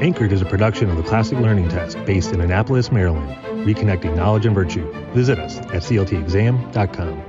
Anchored is a production of the Classic Learning Test based in Annapolis, Maryland, reconnecting knowledge and virtue. Visit us at cltexam.com.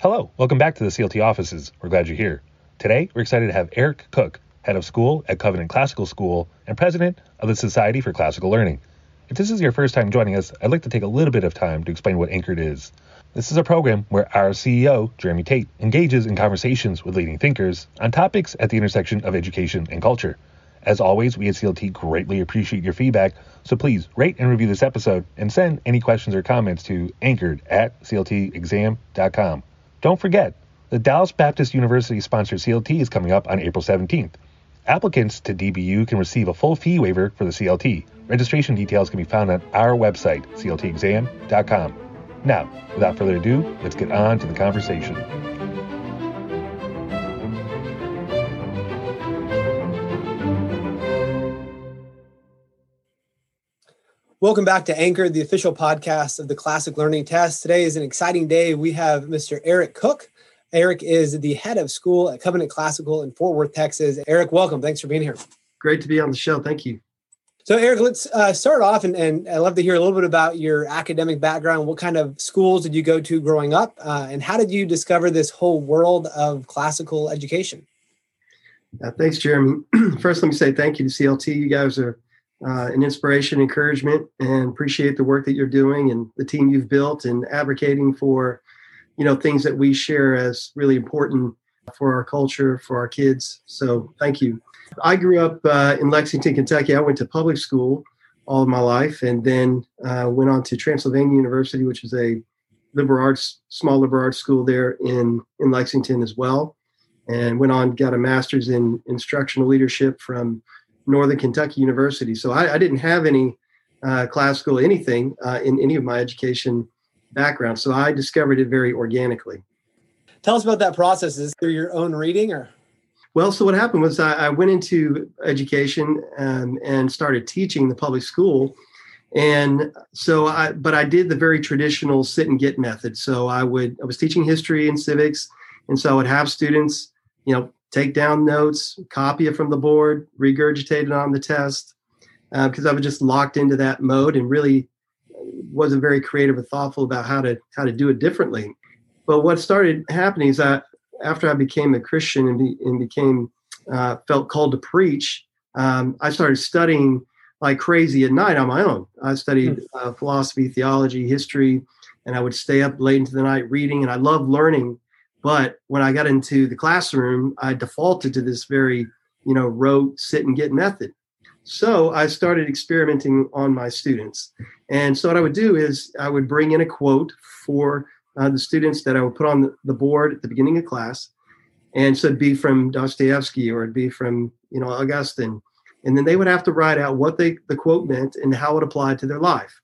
Hello, welcome back to the CLT offices. We're glad you're here. Today, we're excited to have Eric Cook, head of school at Covenant Classical School and president of the Society for Classical Learning. If this is your first time joining us, I'd like to take a little bit of time to explain what Anchored is. This is a program where our CEO, Jeremy Tate, engages in conversations with leading thinkers on topics at the intersection of education and culture. As always, we at CLT greatly appreciate your feedback, so please rate and review this episode and send any questions or comments to anchored at cltexam.com. Don't forget, the Dallas Baptist University sponsored CLT is coming up on April 17th. Applicants to DBU can receive a full fee waiver for the CLT. Registration details can be found on our website, cltexam.com. Now, without further ado, let's get on to the conversation. Welcome back to Anchor, the official podcast of the Classic Learning Test. Today is an exciting day. We have Mr. Eric Cook. Eric is the head of school at Covenant Classical in Fort Worth, Texas. Eric, welcome. Thanks for being here. Great to be on the show. Thank you. So, Eric, let's uh, start off, and, and, I'd love to hear a little bit about your academic background. What kind of schools did you go to growing up, uh, and how did you discover this whole world of classical education? Uh, thanks, Jeremy. First, let me say thank you to CLT. You guys are uh, an inspiration, encouragement, and appreciate the work that you're doing and the team you've built and advocating for, you know, things that we share as really important for our culture, for our kids. So, thank you. I grew up uh, in Lexington, Kentucky. I went to public school all of my life and then uh, went on to Transylvania University, which is a liberal arts, small liberal arts school there in, in Lexington as well. And went on, got a master's in instructional leadership from Northern Kentucky University. So I, I didn't have any uh, classical anything uh, in any of my education background. So I discovered it very organically. Tell us about that process. Is through your own reading or? Well, so what happened was I, I went into education um, and started teaching the public school. And so I, but I did the very traditional sit and get method. So I would, I was teaching history and civics. And so I would have students, you know, take down notes, copy it from the board, regurgitate it on the test, because uh, I was just locked into that mode and really wasn't very creative or thoughtful about how to how to do it differently. But what started happening is that after I became a Christian and, be, and became uh, felt called to preach, um, I started studying like crazy at night on my own. I studied hmm. uh, philosophy, theology, history, and I would stay up late into the night reading. And I love learning, but when I got into the classroom, I defaulted to this very, you know, rote sit and get method. So I started experimenting on my students. And so what I would do is I would bring in a quote for uh, the students that I would put on the board at the beginning of class. And so be from Dostoevsky or it'd be from, you know, Augustine. And then they would have to write out what they, the quote meant and how it applied to their life.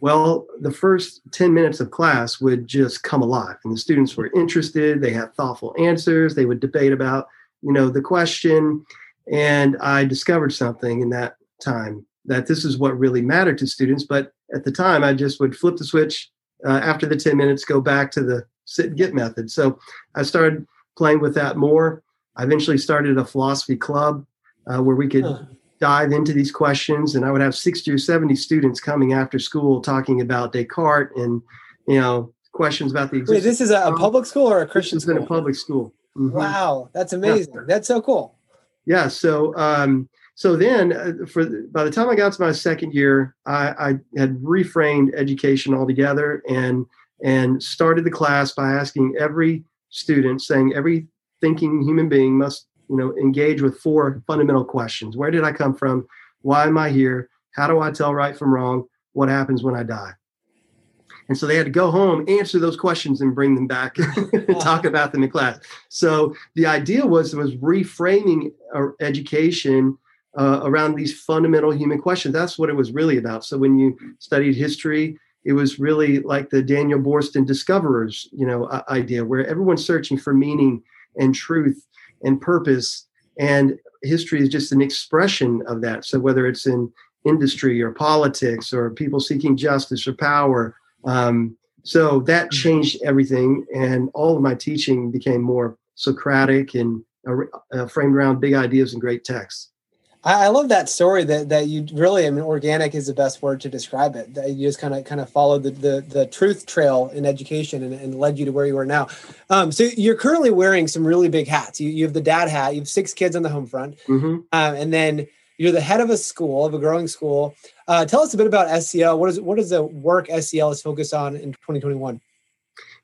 Well, the first 10 minutes of class would just come alive and the students were interested. They had thoughtful answers. They would debate about, you know, the question. And I discovered something in that time that this is what really mattered to students. But at the time, I just would flip the switch, uh, after the 10 minutes go back to the sit and get method. So I started playing with that more. I eventually started a philosophy club uh, where we could huh. dive into these questions, and I would have 60 or 70 students coming after school talking about Descartes and you know questions about the existence. Wait, this is a, a public school or a Christian school? in a public school. Mm-hmm. Wow, that's amazing. Yeah. That's so cool. Yeah. So um, so then uh, for by the time i got to my second year I, I, had reframed education altogether and and started the class by asking every student saying every thinking human being must you know engage with four fundamental questions. Where did i come from? Why am i here? How do i tell right from wrong? What happens when i die? And so they had to go home answer those questions and bring them back and talk about them in class. So the idea was was reframing our education uh, around these fundamental human questions. That's what it was really about. So when you studied history, it was really like the Daniel Boorstin discoverers, you know, idea where everyone's searching for meaning and truth and purpose, and history is just an expression of that. So whether it's in industry or politics or people seeking justice or power, um, So that changed everything, and all of my teaching became more Socratic and uh, framed around big ideas and great texts. I, love that story that that you really I mean organic is the best word to describe it. That you just kind of kind of followed the, the, the truth trail in education and, and led you to where you are now. Um, so you're currently wearing some really big hats. You, you have the dad hat. You have six kids on the home front, mm-hmm. um, and then you're the head of a school of a growing school. Uh, tell us a bit about SCL. What is what is the work SCL is focused on in 2021?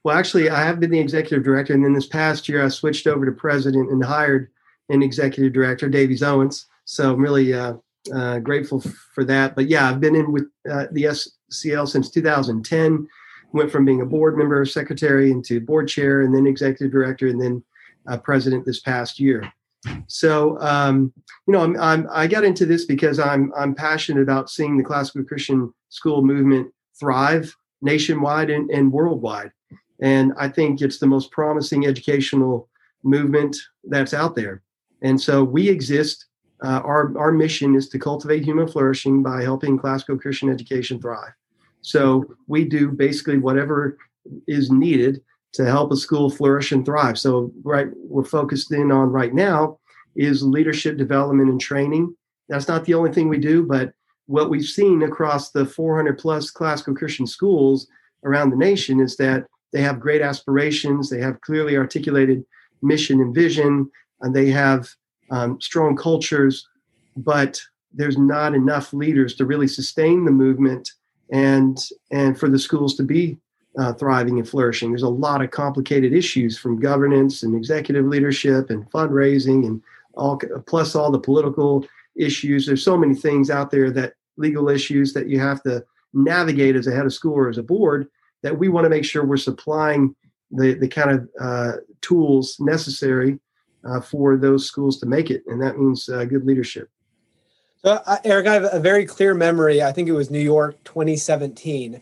Well, actually, I have been the executive director, and then this past year I switched over to president and hired an executive director, Davies Owens. So I'm really uh, uh, grateful for that. But yeah, I've been in with uh, the SCL since 2010. Went from being a board member, secretary, into board chair, and then executive director, and then uh, president this past year. So um, you know, I'm, I'm, i got into this because I'm I'm passionate about seeing the classical Christian school movement thrive nationwide and, and worldwide. And I think it's the most promising educational movement that's out there. And so we exist. Uh, our, our mission is to cultivate human flourishing by helping classical Christian education thrive. So we do basically whatever is needed to help a school flourish and thrive. So right we're focused in on right now is leadership development and training. That's not the only thing we do, but what we've seen across the 400 plus classical Christian schools around the nation is that they have great aspirations, they have clearly articulated mission and vision, and they have um, strong cultures, but there's not enough leaders to really sustain the movement and and for the schools to be uh, thriving and flourishing. There's a lot of complicated issues from governance and executive leadership and fundraising and all plus all the political issues. There's so many things out there that legal issues that you have to navigate as a head of school or as a board that we want to make sure we're supplying the, the kind of uh, tools necessary uh, for those schools to make it. And that means uh, good leadership. So, uh, Eric, I have a very clear memory. I think it was New York 2017.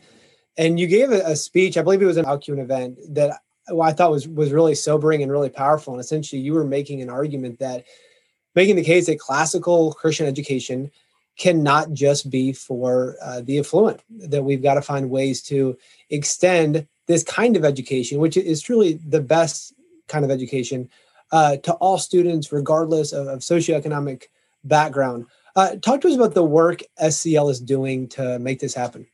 And you gave a, a speech, I believe it was an Alcuin event, that I thought was, was really sobering and really powerful. And essentially, you were making an argument that making the case that classical Christian education cannot just be for uh, the affluent, that we've got to find ways to extend this kind of education, which is truly the best kind of education, uh, to all students, regardless of, of socioeconomic background. Uh, talk to us about the work SCL is doing to make this happen.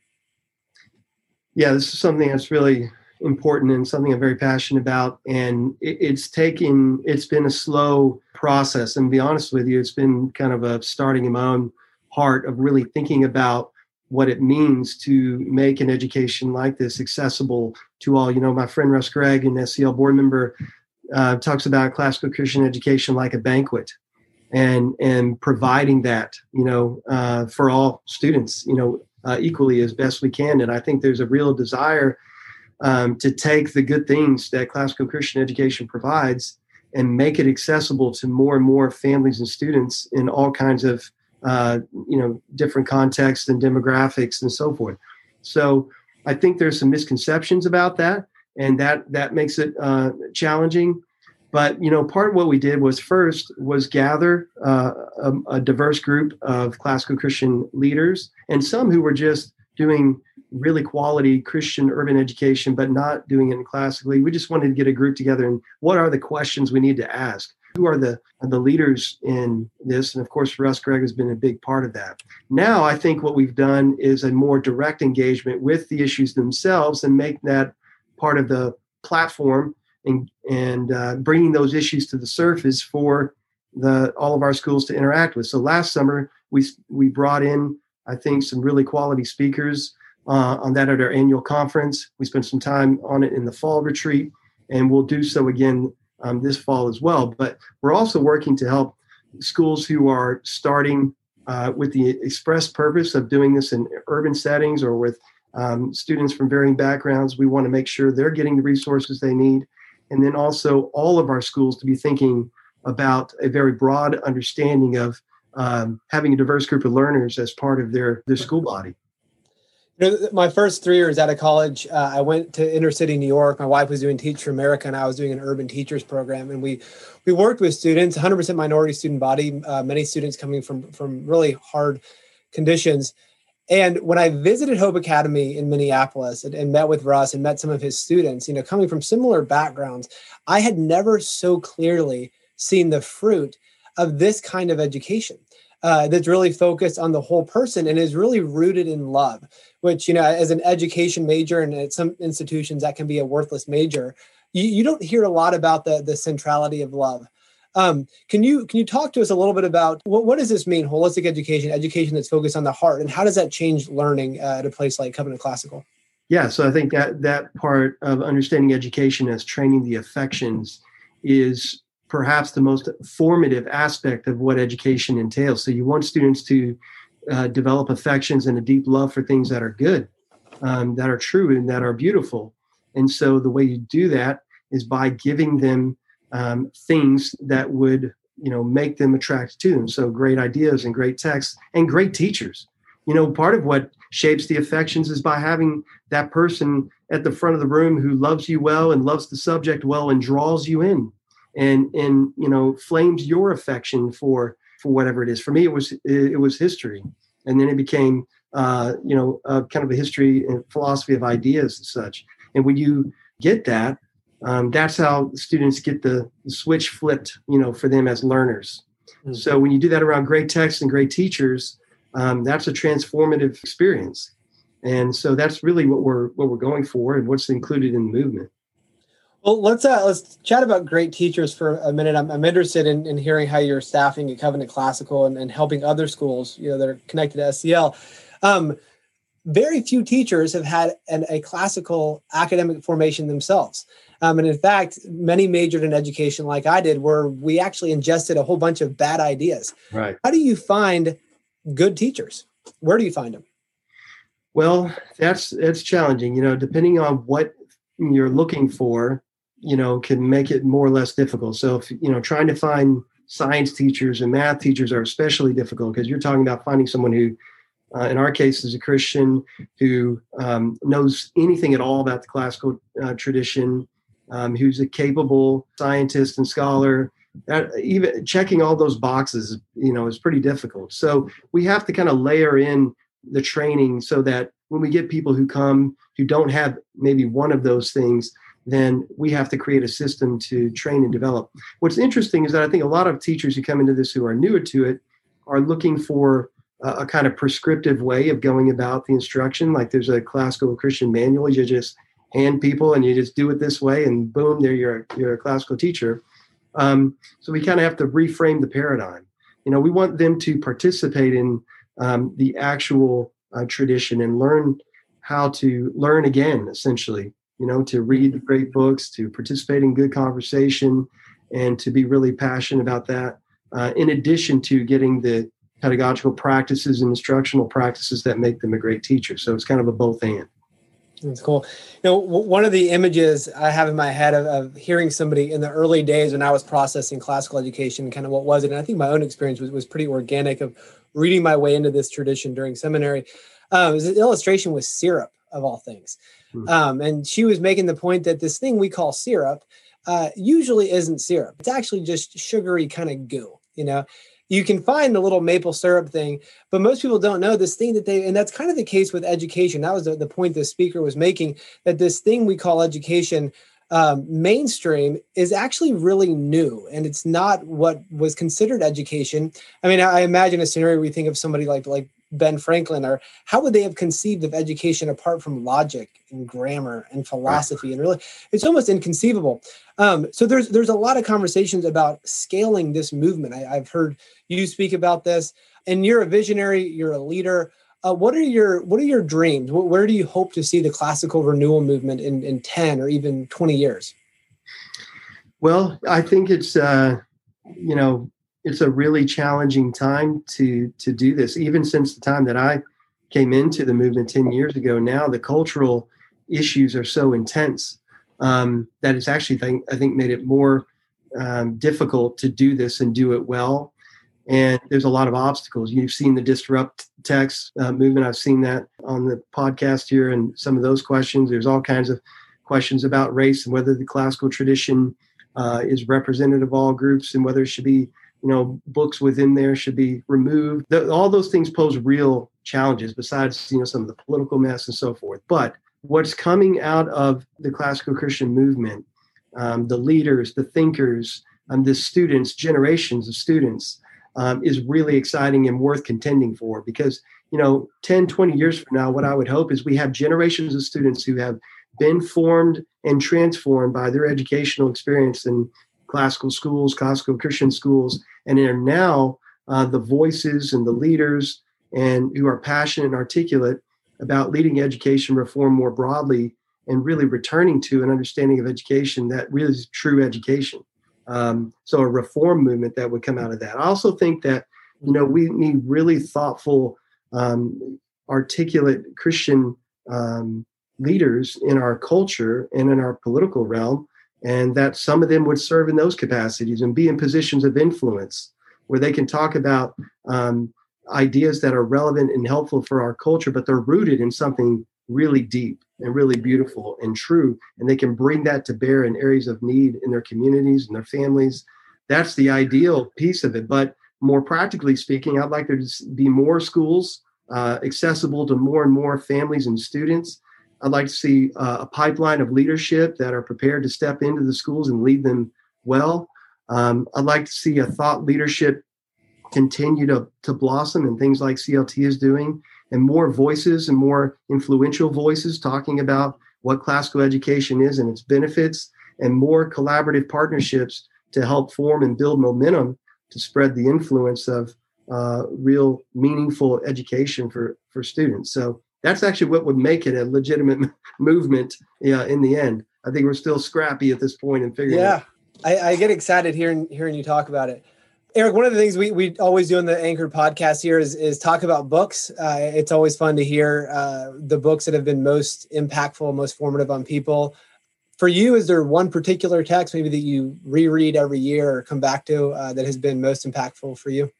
Yeah, this is something that's really important and something I'm very passionate about. And it, it's taken, it's been a slow process. And be honest with you, it's been kind of a starting in my own heart of really thinking about what it means to make an education like this accessible to all. You know, my friend Russ Gregg, an SCL board member, uh, talks about classical Christian education like a banquet, and and providing that you know uh, for all students, you know, uh, equally as best we can. And I think there's a real desire um, to take the good things that classical Christian education provides and make it accessible to more and more families and students in all kinds of uh, you know different contexts and demographics and so forth. So I think there's some misconceptions about that, and that that makes it uh, challenging. But you know, part of what we did was first was gather uh, a, a diverse group of classical Christian leaders and some who were just doing really quality Christian urban education, but not doing it classically. We just wanted to get a group together and what are the questions we need to ask? Who are the the leaders in this? And of course, Russ Gregg has been a big part of that. Now, I think what we've done is a more direct engagement with the issues themselves and make that part of the platform and and uh, bringing those issues to the surface for the all of our schools to interact with. So last summer we we brought in I think some really quality speakers uh, on that at our annual conference. We spent some time on it in the fall retreat, and we'll do so again um, this fall as well. But we're also working to help schools who are starting uh, with the express purpose of doing this in urban settings or with um, students from varying backgrounds. We want to make sure they're getting the resources they need. And then also all of our schools to be thinking about a very broad understanding of um, having a diverse group of learners as part of their, their school body. My first three years out of college, uh, I went to inner city New York. My wife was doing Teach for America, and I was doing an urban teachers program. And we we worked with students, 100% minority student body, uh, many students coming from from really hard conditions. And when I visited Hope Academy in Minneapolis and, and, met with Russ and met some of his students, you know, coming from similar backgrounds, I had never so clearly seen the fruit of this kind of education uh, that's really focused on the whole person and is really rooted in love. Which, you know, as an education major and at some institutions that can be a worthless major, you, you don't hear a lot about the the centrality of love. Um, can you can you talk to us a little bit about what, what does this mean? Holistic education, education that's focused on the heart, and how does that change learning uh, at a place like Covenant Classical? Yeah, so I think that that part of understanding education as training the affections is perhaps the most formative aspect of what education entails. So you want students to uh, develop affections and a deep love for things that are good, um, that are true, and that are beautiful. And so the way you do that is by giving them um, things that would you know make them attracted to them. So great ideas and great texts and great teachers. You know part of what shapes the affections is by having that person at the front of the room who loves you well and loves the subject well and draws you in and and you know flames your affection for for whatever it is. For me it was it, was history. And then it became uh, you know kind of a history and philosophy of ideas and such. And when you get that um, that's how students get the, the, switch flipped you know for them as learners. Mm-hmm. so when you do that around great texts and great teachers um, that's a transformative experience. And so that's really what we're what we're going for and what's included in the movement. Well let's uh, let's chat about great teachers for a minute. I'm, I'm interested in, in hearing how you're staffing at covenant classical and, and helping other schools you know that are connected to scl um, very few teachers have had an, a classical academic formation themselves um, and in fact, many majored in education like I did, where we actually ingested a whole bunch of bad ideas. Right. How do you find good teachers? Where do you find them? Well, that's that's challenging. You know, depending on what you're looking for, you know, can make it more or less difficult. So if you know, trying to find science teachers and math teachers are especially difficult because you're talking about finding someone who uh, in our case is a christian who um, knows anything at all about the classical uh, tradition um, who's a capable scientist and scholar. Even checking all those boxes, you know, is pretty difficult. So we have to kind of layer in the training so that when we get people who come who don't have maybe one of those things, then we have to create a system to train and develop. What's interesting is that I think a lot of teachers who come into this who are newer to it are looking for a, a kind of prescriptive way of going about the instruction. Like there's a classical Christian manual, you just hand people and you just do it this way and boom there you're you're a classical teacher. Um, so we kind of have to reframe the paradigm. You know we want them to participate in um, the actual uh, tradition and learn how to learn again essentially you know to read the great books to participate in good conversation and to be really passionate about that uh, in addition to getting the pedagogical practices and instructional practices that make them a great teacher. So it's kind of a both and that's cool. You know, one of the images I have in my head of, of, hearing somebody in the early days when I was processing classical education, kind of what was it? And I think my own experience was, was pretty organic of reading my way into this tradition during seminary. Um, it was an illustration with syrup, of all things. Hmm. Um, and she was making the point that this thing we call syrup uh, usually isn't syrup. It's actually just sugary kind of goo, you know? You can find the little maple syrup thing, but most people don't know this thing that they, and that's kind of the case with education. That was the, the point the speaker was making that this thing we call education um, mainstream is actually really new and it's not what was considered education. I mean, I imagine a scenario we think of somebody like like Ben Franklin, or how would they have conceived of education apart from logic and grammar and philosophy? And really, it's almost inconceivable. Um, so there's there's a lot of conversations about scaling this movement. I, have heard you speak about this, and you're a visionary, you're a leader. Uh, what are your what are your dreams? Where do you hope to see the classical renewal movement in, in 10 or even 20 years? Well, I think it's uh, you know it's a really challenging time to to do this. Even since the time that I came into the movement ten years ago, now the cultural issues are so intense um, that it's actually I think made it more um, difficult to do this and do it well. And there's a lot of obstacles. You've seen the disrupt text uh, movement. I've seen that on the podcast here, and some of those questions. There's all kinds of questions about race and whether the classical tradition uh, is representative of all groups and whether it should be you know books within there should be removed the, all those things pose real challenges besides you know some of the political mess and so forth. But what's coming out of the classical Christian movement, um, the leaders, the thinkers, um, the students, generations of students, um, is really exciting and worth contending for because you know 10 20 years from now what i would hope is we have generations of students who have been formed and transformed by their educational experience in classical schools classical christian schools and are now uh, the voices and the leaders and who are passionate and articulate about leading education reform more broadly and really returning to an understanding of education that really is true education. Um, so a reform movement that would come out of that. I also think that you know we need really thoughtful, um, articulate Christian um, leaders in our culture and in our political realm, and that some of them would serve in those capacities and be in positions of influence where they can talk about um, ideas that are relevant and helpful for our culture, but they're rooted in something really deep and really beautiful and true. And they can bring that to bear in areas of need in their communities and their families. That's the ideal piece of it. But more practically speaking, I'd like there to be more schools uh, accessible to more and more families and students. I'd like to see uh, a pipeline of leadership that are prepared to step into the schools and lead them well. Um, I'd like to see a thought leadership continue to, to blossom and things like CLT is doing, and more voices and more influential voices talking about what classical education is and its benefits, and more collaborative partnerships to help form and build momentum to spread the influence of uh, real meaningful education for, for students. So that's actually what would make it a legitimate movement uh, in the end. I think we're still scrappy at this point and figuring. Yeah, I, I, get excited hearing hearing you talk about it. Eric, one of the things we, we always do in the Anchored podcast here is, is talk about books. Uh, it's always fun to hear uh, the books that have been most impactful, most formative on people. For you, is there one particular text maybe that you reread every year or come back to uh, that has been most impactful for you?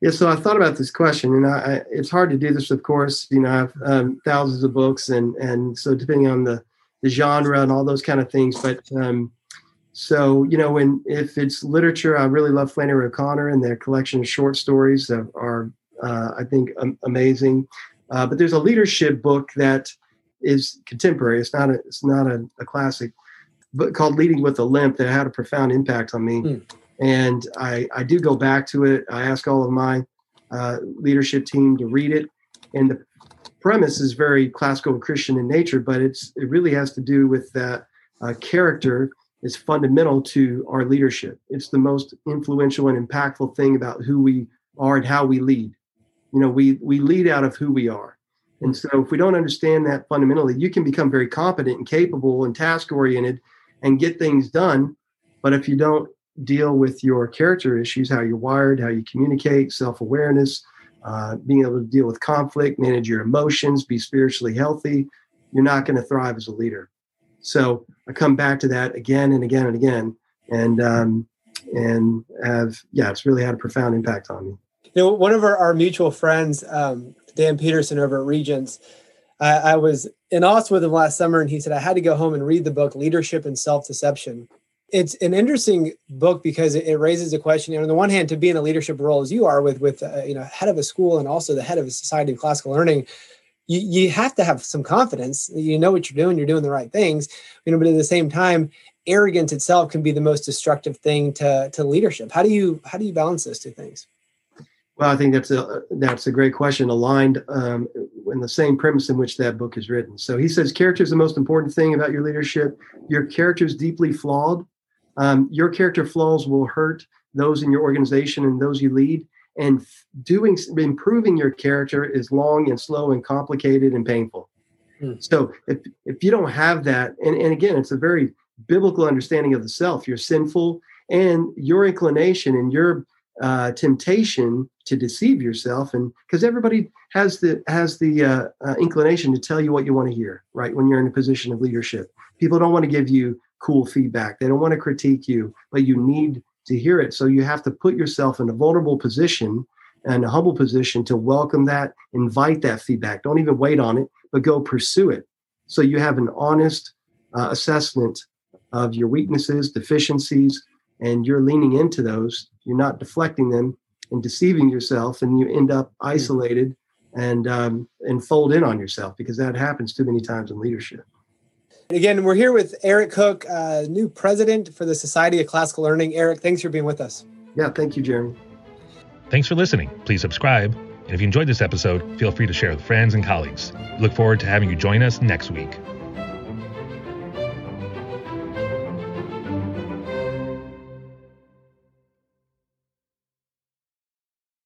Yeah, so I thought about this question, and I, I, it's hard to do this, of course. You know, I have um, thousands of books, and and so depending on the the genre and all those kind of things, but um, so, you know, when if it's literature, I really love Flannery O'Connor and their collection of short stories that are, uh, I think, um, amazing. Uh, but there's a leadership book that is contemporary. It's not a, it's not a, a classic, but called Leading with a Limp that had a profound impact on me. Mm. And I, I do go back to it. I ask all of my uh, leadership team to read it. And the premise is very classical Christian in nature, but it's it really has to do with that uh, character is fundamental to our leadership. It's the most influential and impactful thing about who we are and how we lead. You know, we we lead out of who we are. And so if we don't understand that fundamentally, you can become very competent and capable and task oriented and get things done. But if you don't deal with your character issues, how you're wired, how you communicate, self awareness, uh, being able to deal with conflict, manage your emotions, be spiritually healthy, you're not going to thrive as a leader. So I come back to that again and again and again, and um, and have yeah, it's really had a profound impact on me. You know, one of our, our mutual friends, um, Dan Peterson over at Regents, I, I was in Austin with him last summer, and he said I had to go home and read the book Leadership and Self Deception. It's an interesting book because it, raises a question. You know, on the one hand, to be in a leadership role as you are with with uh, you know head of a school and also the head of a society of classical learning, you, you have to have some confidence. You know what you're doing, you're doing the right things, you know, but at the same time, arrogance itself can be the most destructive thing to, to leadership. How do you how do you balance those two things? Well, I think that's a that's a great question, aligned um, in the same premise in which that book is written. So he says, character is the most important thing about your leadership. Your character is deeply flawed. Um, your character flaws will hurt those in your organization and those you lead and doing improving your character is long and slow and complicated and painful. Mm. so if if you don't have that and, and again it's a very biblical understanding of the self. You're sinful and your inclination and your uh, temptation to deceive yourself and because everybody has the has the uh, uh, inclination to tell you what you want to hear right when you're in a position of leadership. People don't want to give you cool feedback they don't want to critique you but you need to hear it. So you have to put yourself in a vulnerable position and a humble position to welcome that, invite that feedback. Don't even wait on it, but go pursue it. So you have an honest uh, assessment of your weaknesses, deficiencies, and you're leaning into those. You're not deflecting them and deceiving yourself, and you end up isolated and um, and fold in on yourself because that happens too many times in leadership. Again, we're here with Eric Cook, uh, new president for the Society of Classical Learning. Eric, thanks for being with us. Yeah, thank you, Jeremy. Thanks for listening. Please subscribe. And if you enjoyed this episode, feel free to share with friends and colleagues. Look forward to having you join us next week.